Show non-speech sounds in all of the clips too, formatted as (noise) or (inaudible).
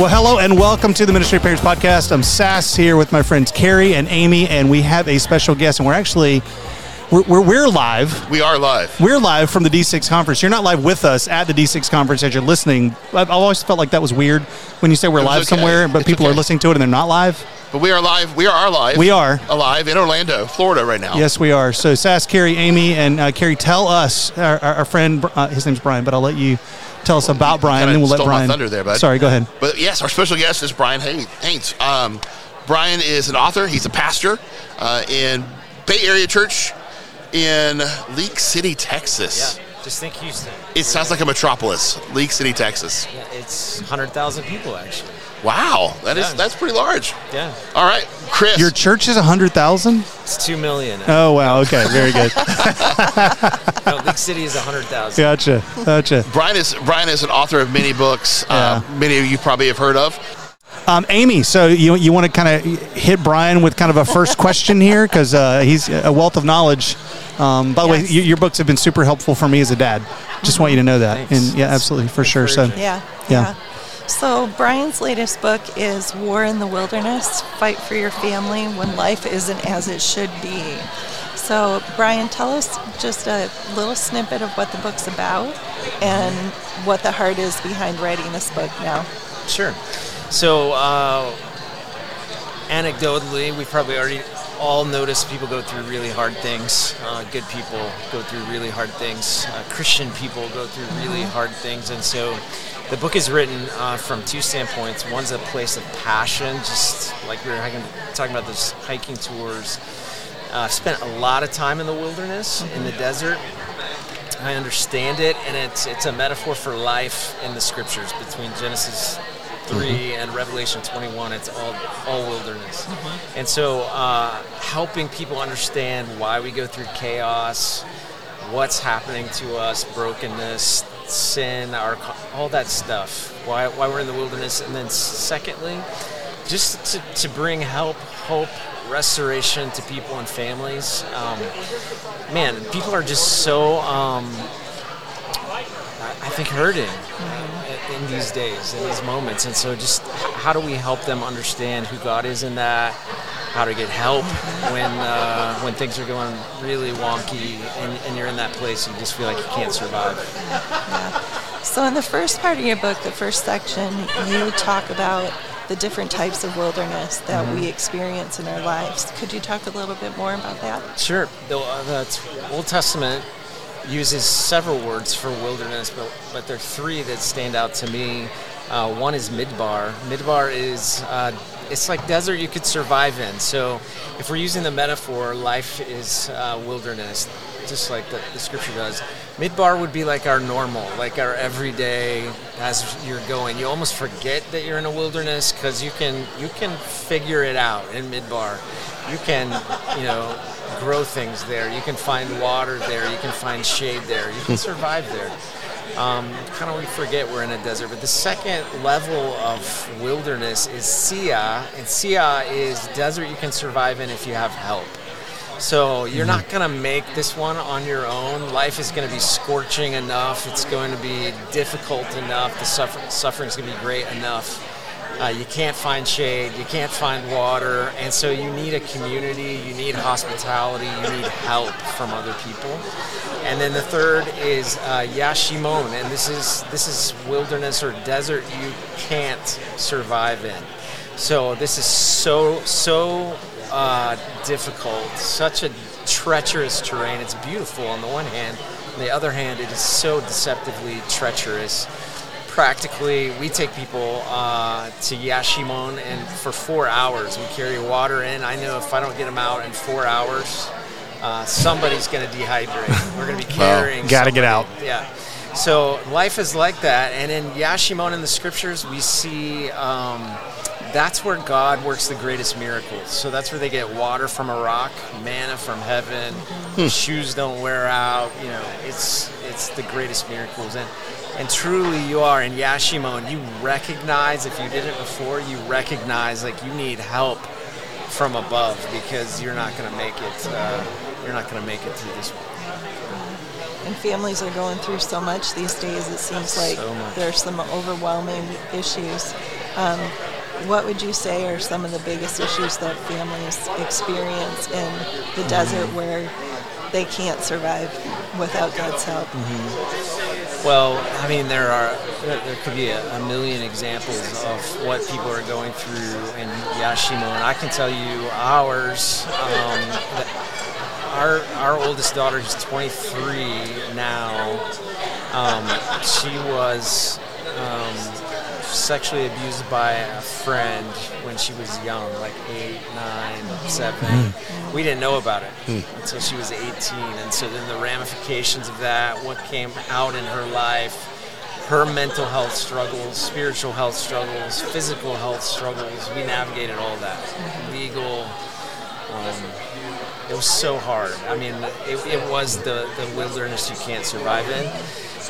Well, hello and welcome to the Ministry of Parents podcast. I'm Sass here with my friends Carrie and Amy, and we have a special guest, and we're actually we're, we're, we're live. We are live. We're live from the D6 conference. You're not live with us at the D6 conference as you're listening. I've always felt like that was weird when you say we're live okay. somewhere, but It's people are listening to it and they're not live. But we are live. We are live. We are. alive in Orlando, Florida, right now. Yes, we are. So, Sass, Carrie, Amy, and uh, Carrie, tell us, our, our, our friend, uh, his name's Brian, but I'll let you tell us about Brian, kinda and then we'll let stole my Brian. thunder there, bud. Sorry, go ahead. But yes, our special guest is Brian Hay- Haynes. Um, Brian is an author. He's a pastor uh, in Bay Area Church in League City, Texas. Yeah, just think Houston. It sounds like a metropolis, League City, Texas. Yeah, it's 100,000 people actually. Wow, that is Yeah. that's pretty large. Yeah, All right, Chris. Your church is 100,000? it's 2 million. Oh, wow. Okay, very good. (laughs) No, League City is 100,000. Gotcha. Gotcha. Brian is Brian is an author of many books. Uh, many of you probably have heard of. Um, Amy, so you, you want to kind of hit Brian with kind of a first question here because uh, he's a wealth of knowledge. Um, by the way, Yes. y- your books have been super helpful for me as a dad. Just want you to know that. Thanks. And yeah, absolutely, for sure. So. Yeah, Yeah. yeah. So Brian's latest book is War in the Wilderness: Fight for Your Family When Life Isn't as It Should Be. So Brian, tell us just a little snippet of what the book's about and what the heart is behind writing this book now. Sure. So, uh, anecdotally, we've probably already all noticed people go through really hard things. Uh, good people go through really hard things. Uh, Christian people go through really hard things. And so the book is written uh, from two standpoints. One's a place of passion, just like we were hiking, talking about those hiking tours. Uh, I've spent a lot of time in the wilderness, in the desert. I understand it, and it's it's a metaphor for life in the scriptures between Genesis 3 and Revelation 21. It's all all wilderness, and so uh, helping people understand why we go through chaos, what's happening to us, brokenness, sin, our all that stuff. Why why we're in the wilderness, and then secondly, just to, to bring help, hope, restoration to people and families. Um, man, people are just so, um, I think, hurting in- in these days, in these moments. And so, just how do we help them understand who God is in that? How to get help when uh, when things are going really wonky and, and you're in that place and you just feel like you can't survive. Yeah. So in the first part of your book, the first section, you talk about the different types of wilderness that we experience in our lives. Could you talk a little bit more about that? Sure. The, uh, the Old Testament uses several words for wilderness, but, but there are three that stand out to me. Uh, one is midbar. Midbar is uh, it's like desert you could survive in. So if we're using the metaphor, life is uh, wilderness, just like the, the scripture does. Midbar would be like our normal, like our everyday as you're going. You almost forget that you're in a wilderness because you can you can figure it out in midbar. You can you know grow things there. You can find water there. You can find shade there. You can survive there. Um, kind of we forget we're in a desert. But the second level of wilderness is Sia, and Sia is desert you can survive in if you have help. So you're not going to make this one on your own. Life is going to be scorching enough. It's going to be difficult enough. The suffer- suffering is going to be great enough. Uh, you can't find shade. You can't find water, and so you need a community. You need hospitality. You need help from other people. And then the third is uh, Yashimon, and this is this is wilderness or desert you can't survive in. So this is so so uh, difficult, such a treacherous terrain. It's beautiful on the one hand, on the other hand, it is so deceptively treacherous. Practically, we take people uh, to Yashimon, and for four hours we carry water in. I know if I don't get them out in four hours, uh, somebody's going to dehydrate. We're going to be (laughs) carrying. Gotta get out. Yeah. So life is like that, and in Yashimon in the scriptures, we see um, that's where God works the greatest miracles. So that's where they get water from a rock, manna from heaven, shoes don't wear out. You know, it's it's the greatest miracles, and and truly you are in Yashimon. You recognize if you did it before, you recognize like you need help from above because you're not going to make it. Uh, you're not going to make it through this. And families are going through so much these days. It seems like So there's some overwhelming issues. Um, what would you say are some of the biggest issues that families experience in the desert where they can't survive without God's help? Well, I mean, there are there, there could be a, a million examples of what people are going through in Yashimo, and I can tell you ours. Um, our our oldest daughter, who's 23 now, um, she was um, sexually abused by a friend when she was young, like eight, nine, mm-hmm. seven. Mm-hmm. We didn't know about it mm. until she was 18, and so then the ramifications of that, what came out in her life, her mental health struggles, spiritual health struggles, physical health struggles, we navigated all that. Mm-hmm. Legal. Um, it was so hard. I mean, it, it was the, the wilderness you can't survive in,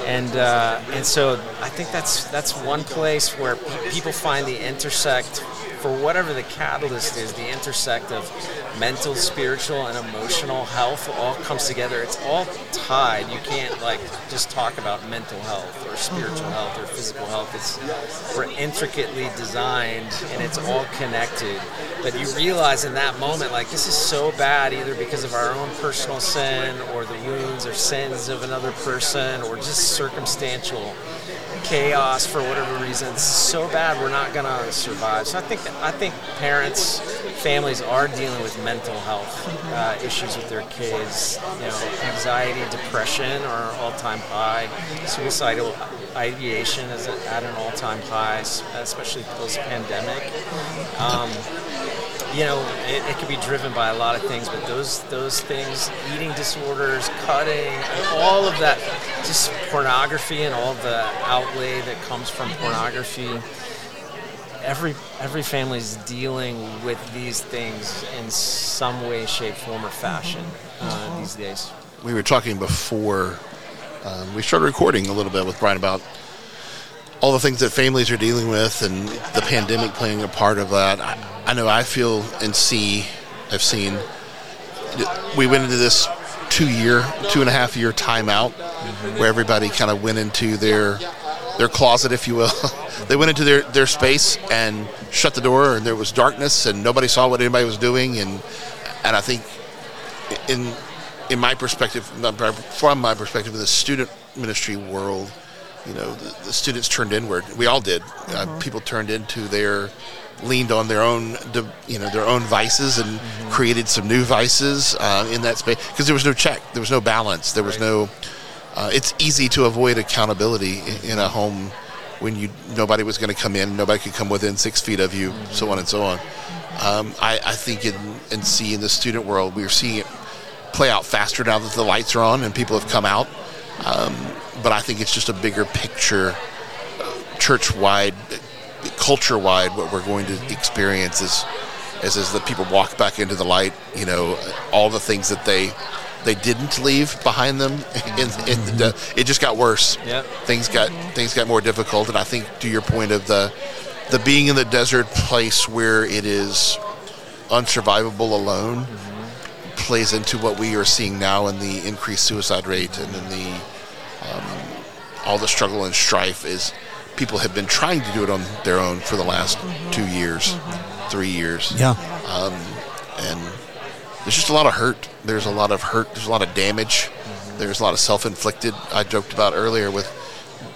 and uh, and so I think that's that's one place where pe- people find the intersect for whatever the catalyst is, the intersect of mental, spiritual, and emotional health all comes together. It's all tied. You can't like just talk about mental health or spiritual mm-hmm. health or physical health. It's we're intricately designed and it's all connected. But you realize in that moment, like this is so bad, either because of our own personal sin or the wounds or sins of another person or just circumstantial chaos for whatever reason. So bad we're not gonna survive. So I think I think parents, families are dealing with mental health uh, issues with their kids. You know, anxiety, depression are all-time high. Suicidal ideation is at an all-time high, especially post-pandemic. Um, you know, it, it could be driven by a lot of things, but those those things, eating disorders, cutting, all of that, just pornography and all the outlay that comes from pornography. Every every family's dealing with these things in some way, shape, form, or fashion uh, these days. we were talking before um, we started recording a little bit with Brian about all the things that families are dealing with and the pandemic playing a part of that. I, I know I feel and see, I've seen, we went into this two year, two and a half year timeout where everybody kind of went into their their closet, if you will. (laughs) they went into their, their space and shut the door, and there was darkness, and nobody saw what anybody was doing. And and I think in in my perspective, from my perspective, in the student ministry world, you know, the, the students turned inward. We all did. Uh, people turned into their, leaned on their own, you know, their own vices and created some new vices uh, in that space because there was no check, there was no balance, there was no. Uh, it's easy to avoid accountability in, in a home when you nobody was going to come in, nobody could come within six feet of you, so on and so on. Um, I, I think in and see in the student world, we're seeing it play out faster now that the lights are on and people have come out. Um, but I think it's just a bigger picture, church wide, culture wide. What we're going to experience is, is as the people walk back into the light. You know, all the things that they they didn't leave behind them. (laughs) In, in the, it just got worse. Yep. Things got things got more difficult, and I think to your point of the the being in the desert place where it is unsurvivable alone plays into what we are seeing now in the increased suicide rate and in the um, all the struggle and strife is people have been trying to do it on their own for the last mm-hmm. two years, mm-hmm. three years, Yeah. Um, and there's just a lot of hurt. There's a lot of hurt. There's a lot of damage. Mm-hmm. There's a lot of self-inflicted. I joked about earlier with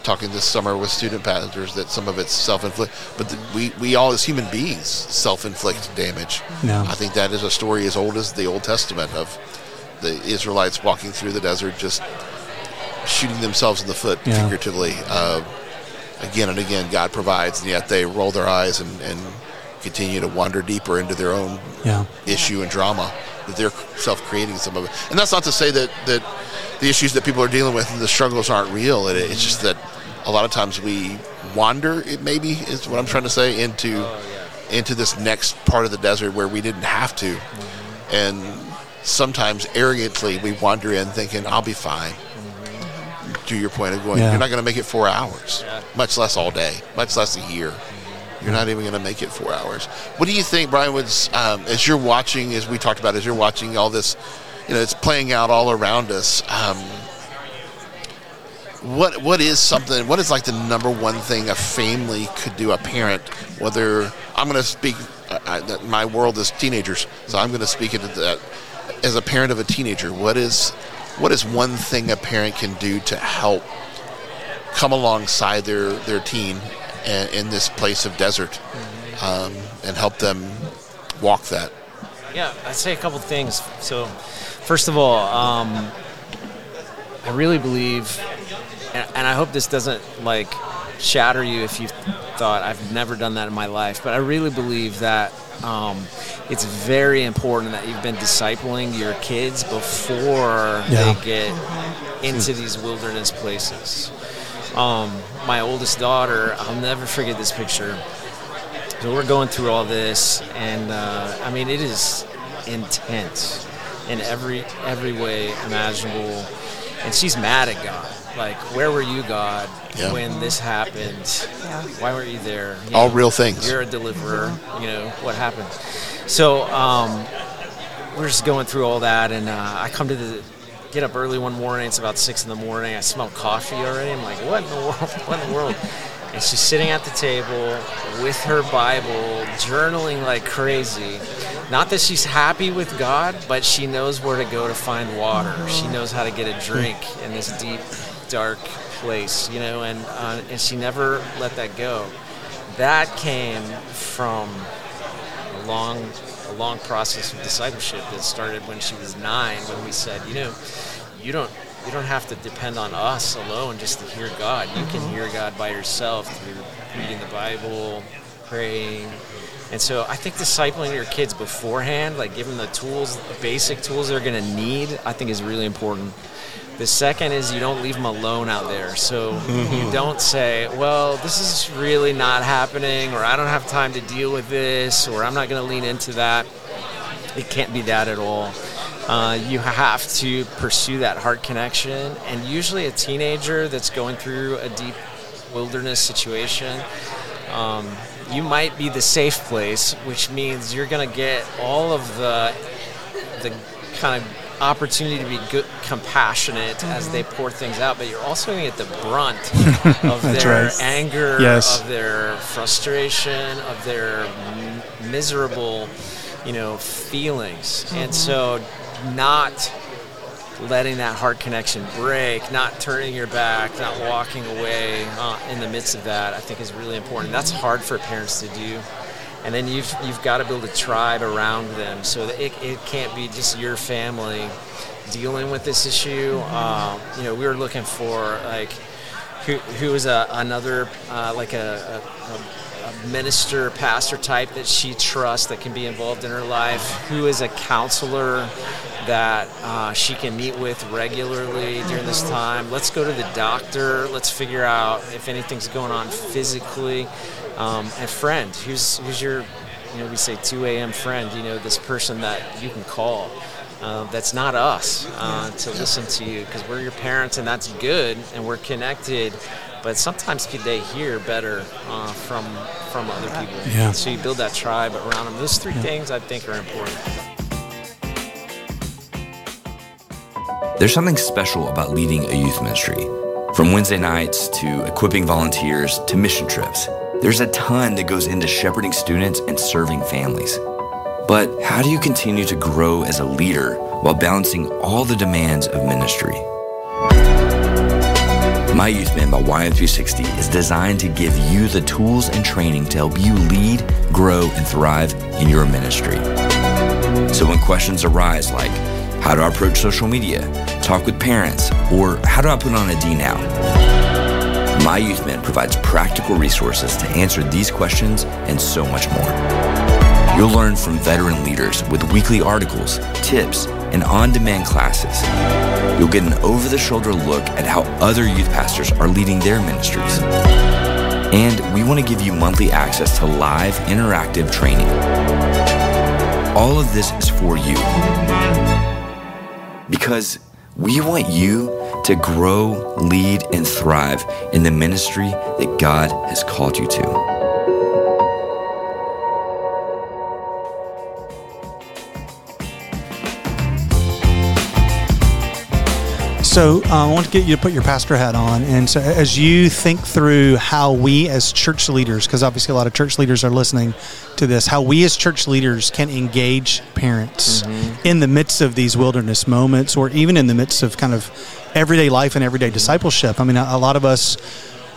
talking this summer with student pastors that some of it's self-inflicted, but the, we we all as human beings self-inflict damage. Yeah. I think that is a story as old as the Old Testament of the Israelites walking through the desert, just shooting themselves in the foot, Yeah. figuratively. Uh, again and again, God provides, and yet they roll their eyes and, and continue to wander deeper into their own Yeah. issue and drama that they're self-creating some of it. And that's not to say that that the issues that people are dealing with and the struggles aren't real. It, it's just that a lot of times we wander. It maybe is what I'm trying to say into oh, into this next part of the desert where we didn't have to, and sometimes arrogantly we wander in thinking I'll be fine. Mm-hmm. To your point of going, Yeah. you're not going to make it four hours, much less all day, much less a year. You're not even going to make it four hours. What do you think, Brian? Was um, as you're watching, as we talked about, as you're watching all this, you know, it's playing out all around us. Um, what what is something? What is like the number one thing a family could do? A parent, whether I'm going to speak, I, I, my world is teenagers, so I'm going to speak into that. As a parent of a teenager, what is what is one thing a parent can do to help come alongside their their teen in, in this place of desert um, and help them walk that? Yeah, I'd say a couple things. So, first of all, um, I really believe, and, and I hope this doesn't like shatter you if you thought I've never done that in my life, but I really believe that um, it's very important that you've been discipling your kids before Yeah. they get into these wilderness places. Um, my oldest daughter, I'll never forget this picture. So we're going through all this, and uh, I mean, it is intense in every every way imaginable. And she's mad at God. Like, where were you, God, Yeah. when this happened? Yeah. Why weren't you there? You All know, real things. You're a deliverer. You know what happened. So um, we're just going through all that, and uh, I come to the get up early one morning. It's about six in the morning. I smell coffee already. I'm like, what in the world? (laughs) What in the world? And she's sitting at the table with her Bible, journaling like crazy. Not that she's happy with God, but she knows where to go to find water. She knows how to get a drink in this deep, dark place, you know, and uh, and she never let that go. That came from a long, long process of discipleship that started when she was nine, when we said, you know, you don't you don't have to depend on us alone just to hear God. You can mm-hmm. hear God by yourself through reading the Bible, praying. And so I think discipling your kids beforehand, like giving the tools, the basic tools they're going to need, I think is really important. The second is you don't leave them alone out there. So you don't say, well, this is really not happening, or I don't have time to deal with this, or I'm not going to lean into that. It can't be that at all. Uh, you have to pursue that heart connection. And usually, a teenager that's going through a deep wilderness situation, um, you might be the safe place, which means you're going to get all of the the kind of opportunity to be good, compassionate as they pour things out, but you're also going to get the brunt (laughs) of their right. anger, Yes. of their frustration, of their m- miserable, you know, feelings. And so, not letting that heart connection break, not turning your back, not walking away uh, in the midst of that, I think is really important. That's hard for parents to do. And then you've you've got to build a tribe around them, so that it, it can't be just your family dealing with this issue. Um, you know, we were looking for like who who is a another uh, like a, a a minister, pastor type that she trusts that can be involved in her life, who is a counselor that uh, she can meet with regularly during this time. Let's go to the doctor. Let's figure out if anything's going on physically. Um, and friend, who's who's your, you know, we say 2 a.m. friend. You know, this person that you can call. Uh, that's not us uh, to listen to you because we're your parents and that's good and we're connected but sometimes they hear better uh, from from other people Yeah. so you build that tribe around them those three things i think are important There's something special about leading a youth ministry. From Wednesday nights to equipping volunteers to mission trips, there's a ton that goes into shepherding students and serving families. But how do you continue to grow as a leader while balancing all the demands of ministry? My Youth Man by YM360 is designed to give you the tools and training to help you lead, grow, and thrive in your ministry. So when questions arise like, how do I approach social media, talk with parents, or how do I put on a DNow? My Youth Man provides practical resources to answer these questions and so much more. You'll learn from veteran leaders with weekly articles, tips, and on demand classes. You'll get an over the shoulder look at how other youth pastors are leading their ministries. And we want to give you monthly access to live, interactive training. All of this is for you. Because we want you to grow, lead, and thrive in the ministry that God has called you to. So uh, I want to get you to put your pastor hat on, and so as you think through how we as church leaders, because obviously a lot of church leaders are listening to this, how we as church leaders can engage parents Mm-hmm. in the midst of these wilderness moments, or even in the midst of kind of everyday life and everyday discipleship. I mean, a, a lot of us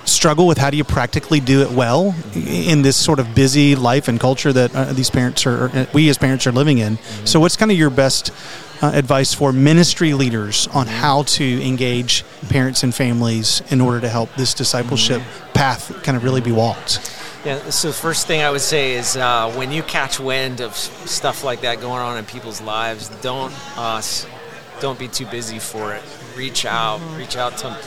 struggle with how do you practically do it well in this sort of busy life and culture that uh, these parents are, uh, we as parents are living in. So, what's kind of your best uh, advice for ministry leaders on how to engage parents and families in order to help this discipleship path kind of really be walked? Yeah, so first thing I would say is uh, when you catch wind of stuff like that going on in people's lives, don't uh, don't be too busy for it. Reach out, reach out to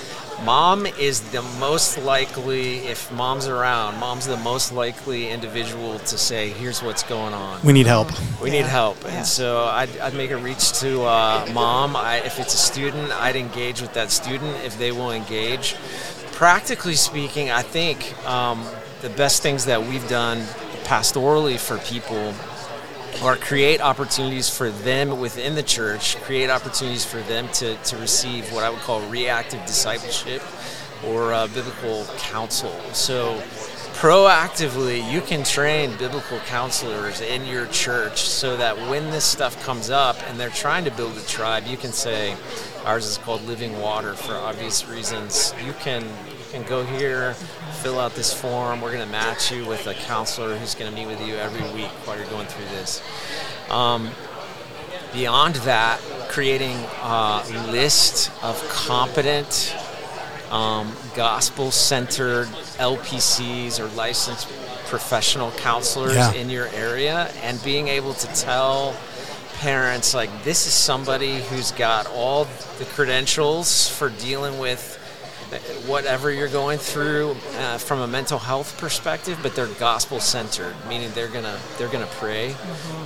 mom is the most likely if mom's around. Mom's the most likely individual to say, "Here's what's going on." We need help. We need help, and so I'd, I'd make a reach to uh, mom. I, if it's a student, I'd engage with that student if they will engage. Practically speaking, I think um, the best things that we've done pastorally for people are create opportunities for them within the church, create opportunities for them to, to receive what I would call reactive discipleship or uh, biblical counsel. So, proactively, you can train biblical counselors in your church so that when this stuff comes up and they're trying to build a tribe, you can say, ours is called Living Water for obvious reasons. You can can go here, fill out this form. We're going to match you with a counselor who's going to meet with you every week while you're going through this. Um, beyond that, creating a list of competent, um, gospel centered LPCs or licensed professional counselors Yeah. in your area and being able to tell parents, like, this is somebody who's got all the credentials for dealing with whatever you're going through uh, from a mental health perspective, but they're gospel centered, meaning they're gonna they're gonna pray,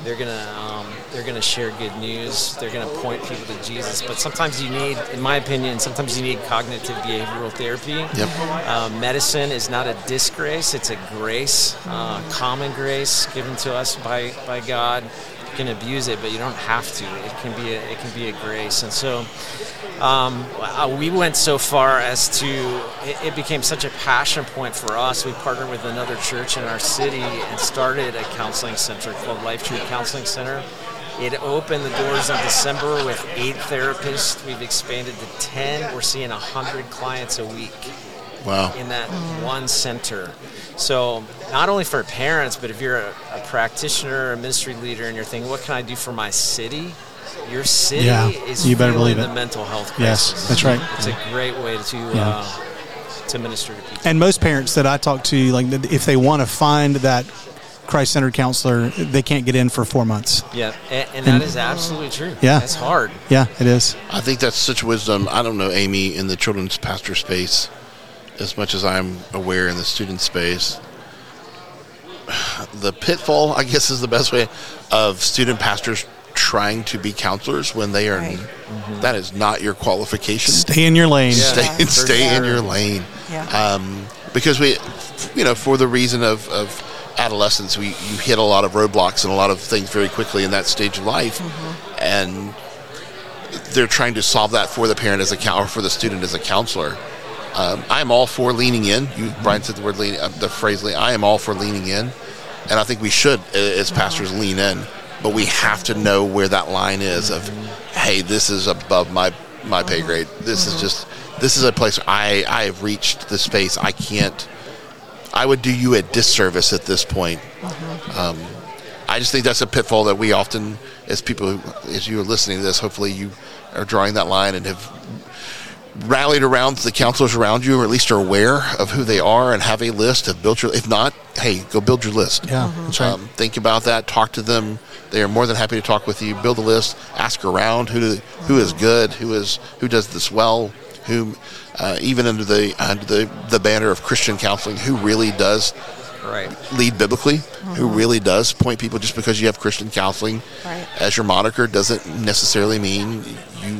they're gonna um, they're gonna share good news, they're gonna point people to Jesus. But sometimes you need, in my opinion, sometimes you need cognitive behavioral therapy. Yep. Uh, medicine is not a disgrace; it's a grace, uh, common grace given to us by by God. Can abuse it, but you don't have to. It can be a, it can be a grace, and so um, uh, we went so far as to it, it became such a passion point for us. We partnered with another church in our city and started a counseling center called Life Tree Counseling Center. It opened the doors in December with eight therapists. We've expanded to ten. We're seeing hundred clients a week Wow. in that one center. So not only for parents, but if you're a, a practitioner, a ministry leader, and you're thinking, what can I do for my city? Your city Yeah, is you better feeling believe it. the mental health Yes, that's right. It's a great way to Yeah. uh, to minister to people. And most parents that I talk to, like if they want to find that Christ-centered counselor, they can't get in for four months. yeah, and, and that is absolutely true. Yeah. it's hard. Yeah, it is. I think that's such wisdom. I don't know Amy in the children's pastor space as much as I'm aware in the student space. The pitfall, I guess, is the best way of student pastors trying to be counselors when they are. Right. that is not your qualification. Stay in your lane. Yeah. Stay, for stay in your lane. Yeah. Um, because we, you know, for the reason of, of adolescence, we you hit a lot of roadblocks and a lot of things very quickly in that stage of life, and they're trying to solve that for the parent as a counselor, for the student as a counselor. Um, I'm all for leaning in. You, Brian said the word lean, uh, the phrase lean. I am all for leaning in, and I think we should, as pastors, lean in. But we have to know where that line is of, hey, this is above my my pay grade. This is just this is a place where I I have reached the space I can't. I would do you a disservice at this point. Um, I just think that's a pitfall that we often, as people, who, as you are listening to this, hopefully you are drawing that line and have rallied around the counselors around you, or at least are aware of who they are and have a list have built your. If not, hey, go build your list. Yeah, that's right. Um, think about that. Talk to them. They are more than happy to talk with you. Build a list. Ask around who do, who is good, who is who does this well, who uh, even under the under the the banner of Christian counseling, who really does Right. lead biblically, who really does point people. Just because you have Christian counseling Right. as your moniker doesn't necessarily mean you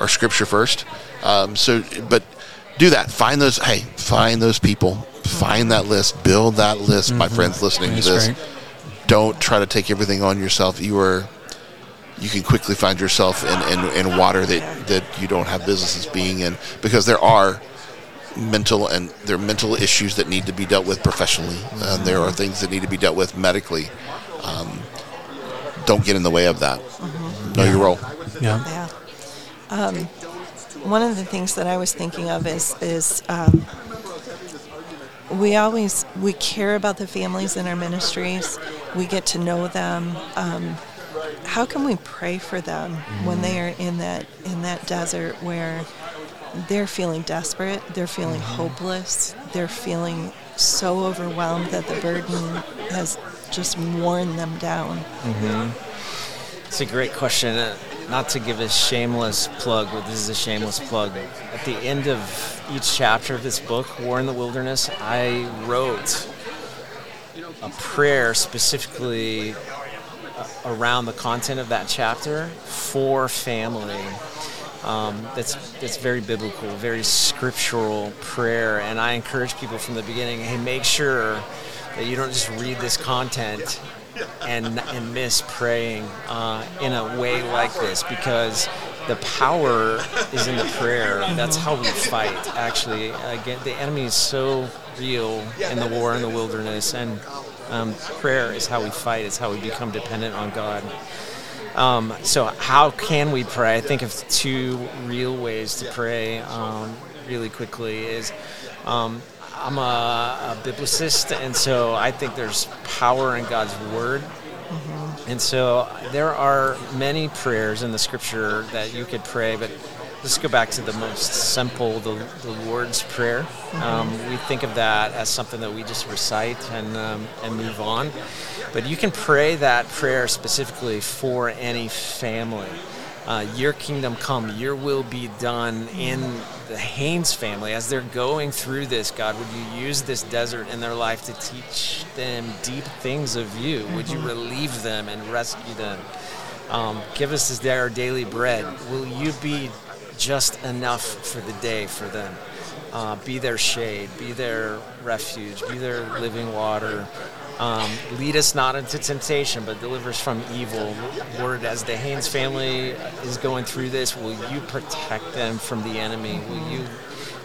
are Scripture first. Um, so, but do that. Find those. Hey, find those people. Find that list. Build that list. My friends listening That's to this, great. don't try to take everything on yourself. You are you can quickly find yourself in, in, in water that, that you don't have businesses being in because there are mental and there are mental issues that need to be dealt with professionally. and there are things that need to be dealt with medically. Um, don't get in the way of that. Know your role. Yeah. Yeah. Um, one of the things that I was thinking of is is um, we always we care about the families in our ministries. We get to know them. Um, how can we pray for them when they are in that in that desert where they're feeling desperate, they're feeling hopeless, they're feeling so overwhelmed that the burden has just worn them down. It's a great question. Uh, Not to give a shameless plug, but this is a shameless plug. At the end of each chapter of this book, War in the Wilderness, I wrote a prayer specifically uh, around the content of that chapter for family. Um, that's that's very biblical, very scriptural prayer, and I encourage people from the beginning. Hey, make sure that you don't just read this content and and miss praying uh, in a way like this because the power is in the prayer. That's how we fight. Actually, again, the enemy is so real in the war in the wilderness, and um, prayer is how we fight. It's how we become dependent on God. Um, so, how can we pray? I think of two real ways to pray um, really quickly. Is um, I'm a, a biblicist, and so I think there's power in God's word. And so there are many prayers in the scripture that you could pray, but let's go back to the most simple, the, the Lord's Prayer. Um, we think of that as something that we just recite and, um, and move on. But you can pray that prayer specifically for any family. Uh, your kingdom come, your will be done in the Haynes family as they're going through this. God, would you use this desert in their life to teach them deep things of you? Would you relieve them and rescue them? Um, give us this day our daily bread. Will you be just enough for the day for them? Uh, be their shade, be their refuge, be their living water. Um, lead us not into temptation, but deliver us from evil. Lord, as the Haynes family is going through this, will you protect them from the enemy? Will you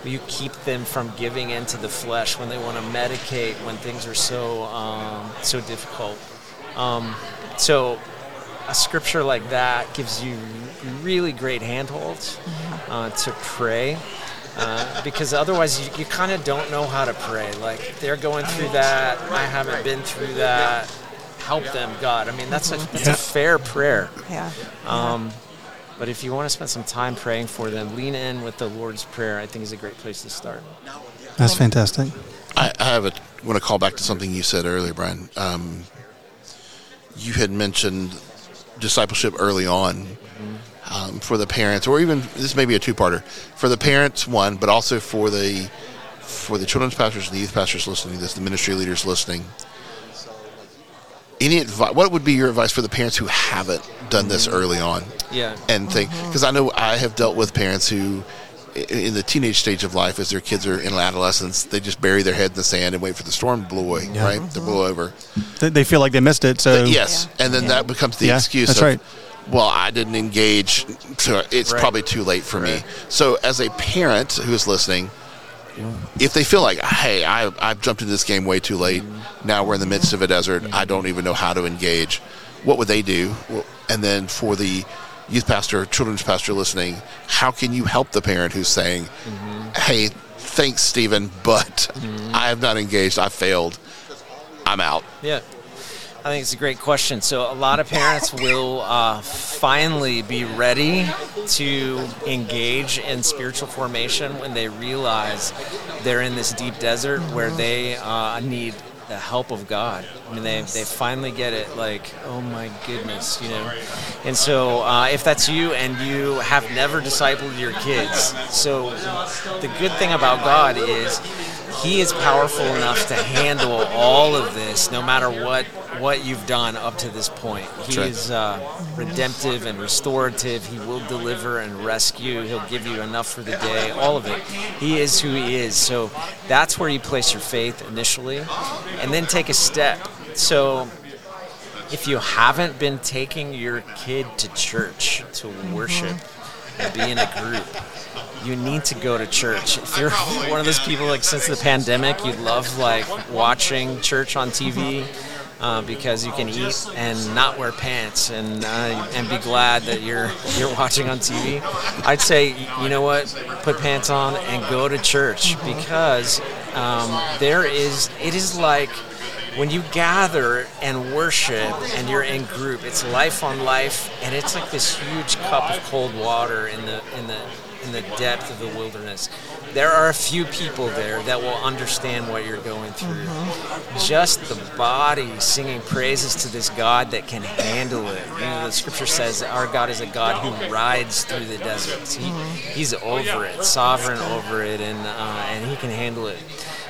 will you keep them from giving into the flesh when they want to medicate when things are so um, so difficult? Um, so a scripture like that gives you really great handholds uh, to pray. Uh, because otherwise, you, you kind of don't know how to pray. Like they're going through that, I haven't been through that. Help them, God. I mean, that's a that's Yeah. a fair prayer. Yeah. Um, but if you want to spend some time praying for them, lean in with the Lord's prayer. I think is a great place to start. That's fantastic. I, I have a want to call back to something you said earlier, Brian. Um, you had mentioned discipleship early on um, for the parents, or even this may be a two-parter for the parents, one, but also for the for the children's pastors and the youth pastors listening to this, the ministry leaders listening. Any advice? What would be your advice for the parents who haven't done this mm-hmm. early on? Yeah. and think mm-hmm. because I know I have dealt with parents who, in the teenage stage of life, as their kids are in adolescence, they just bury their head in the sand and wait for the storm to blow away, Yeah. right? To blow mm-hmm. over. They, they feel like they missed it. So yes, and then Yeah. that becomes the Yeah, excuse. that's of, right. Well, I didn't engage, so it's Right. probably too late for me. So, as a parent who is listening, if they feel like, hey, I, I've jumped into this game way too late, now we're in the midst of a desert, I don't even know how to engage, what would they do? And then for the youth pastor, children's pastor listening, how can you help the parent who's saying, mm-hmm. hey, thanks, Stephen, but mm-hmm. I have not engaged, I failed, I'm out? Yeah. I think it's a great question. So, a lot of parents will uh, finally be ready to engage in spiritual formation when they realize they're in this deep desert where they uh, need the help of God. I mean, they, they finally get it like, oh my goodness, you know. And so, uh, if that's you and you have never discipled your kids, so the good thing about God is he is powerful enough to handle all of this, no matter what what you've done up to this point. He right. is uh, redemptive and restorative. He will deliver and rescue. He'll give you enough for the day. All of it. He is who he is. So that's where you place your faith initially, and then take a step. So if you haven't been taking your kid to church to worship and be in a group, you need to go to church. If you're (laughs) one of those people like since the pandemic, you love like watching church on TV. Uh, because you can eat and not wear pants and uh, and be glad that you're (laughs) you're watching on TV. I'd say you know what, put pants on and go to church because um, there is it is like when you gather and worship and you're in group, it's life on life, and it's like this huge cup of cold water in the in the in the depth of the wilderness. There are a few people there that will understand what you're going through. Mm-hmm. Just the body singing praises to this God that can handle it. You know, the scripture says our God is a God who rides through the deserts. He, mm-hmm. He's over it, sovereign over it, and uh, and He can handle it.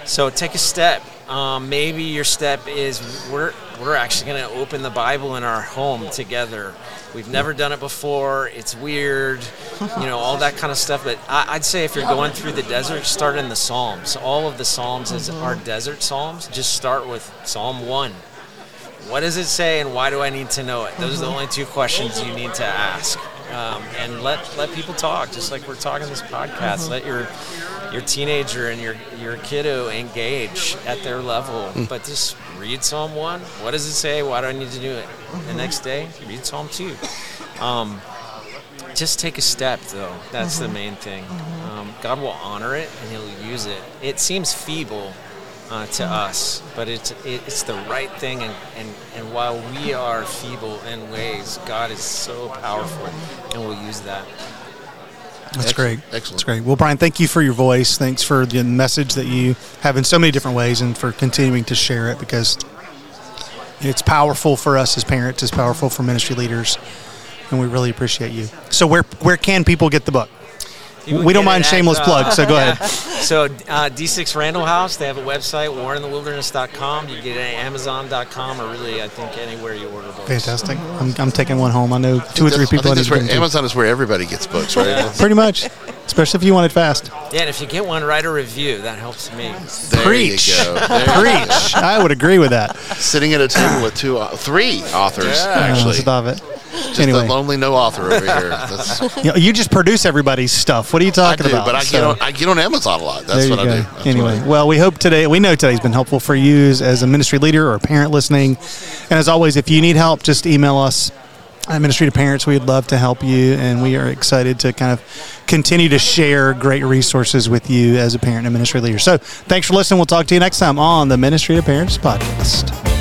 So take a step. Um, maybe your step is we're we're actually going to open the Bible in our home together. We've never done it before. It's weird, you know, all that kind of stuff. But I, would say if you're going through the desert, start in the Psalms. All of the Psalms is are desert Psalms. Just start with Psalm one. What does it say, and why do I need to know it? Those are the only two questions you need to ask. Um, and let let people talk, just like we're talking this podcast. Let your your teenager and your your kiddo engage at their level. Mm. But just read Psalm one. What does it say? Why do I need to do it? Mm-hmm. The next day, read Psalm two. Um, just take a step, though. That's mm-hmm. the main thing. Mm-hmm. Um, God will honor it and He'll use it. It seems feeble uh, to us, but it's it, it's the right thing. And, and and while we are feeble in ways, God is so powerful, and we'll use that. That's Excellent. great. Excellent. That's great. Well, Brian, thank you for your voice. Thanks for the message that you have in so many different ways and for continuing to share it because it's powerful for us as parents, it's powerful for ministry leaders, and we really appreciate you. So, where, where can people get the book? We don't mind shameless at, uh, plug, so go ahead. (laughs) So uh, D6 Randall House, they have a website, warinthewilderness.com. You get it at amazon.com or really, I think, anywhere you order books. Fantastic. I'm, I'm taking one home. I know two or three people. I think where, Amazon is where everybody gets books, right? Yeah. (laughs) Pretty much. Especially if you want it fast. Yeah, and if you get one, write a review. That helps me. There Preach. (laughs) Preach. I would agree with that. Sitting at a table with two, uh, three authors, yeah. actually. Stop it. Just anyway. lonely no author over here. (laughs) you, know, you, just produce everybody's stuff. What are you talking I do, about? But I, so. get on, I get on Amazon a lot. That's what. I do. That's anyway, I well, we hope today, we know today's been helpful for you as a ministry leader or a parent listening. And as always, if you need help, just email us at Ministry to Parents. We'd love to help you, and we are excited to kind of continue to share great resources with you as a parent and ministry leader. So thanks for listening. We'll talk to you next time on the Ministry to Parents podcast.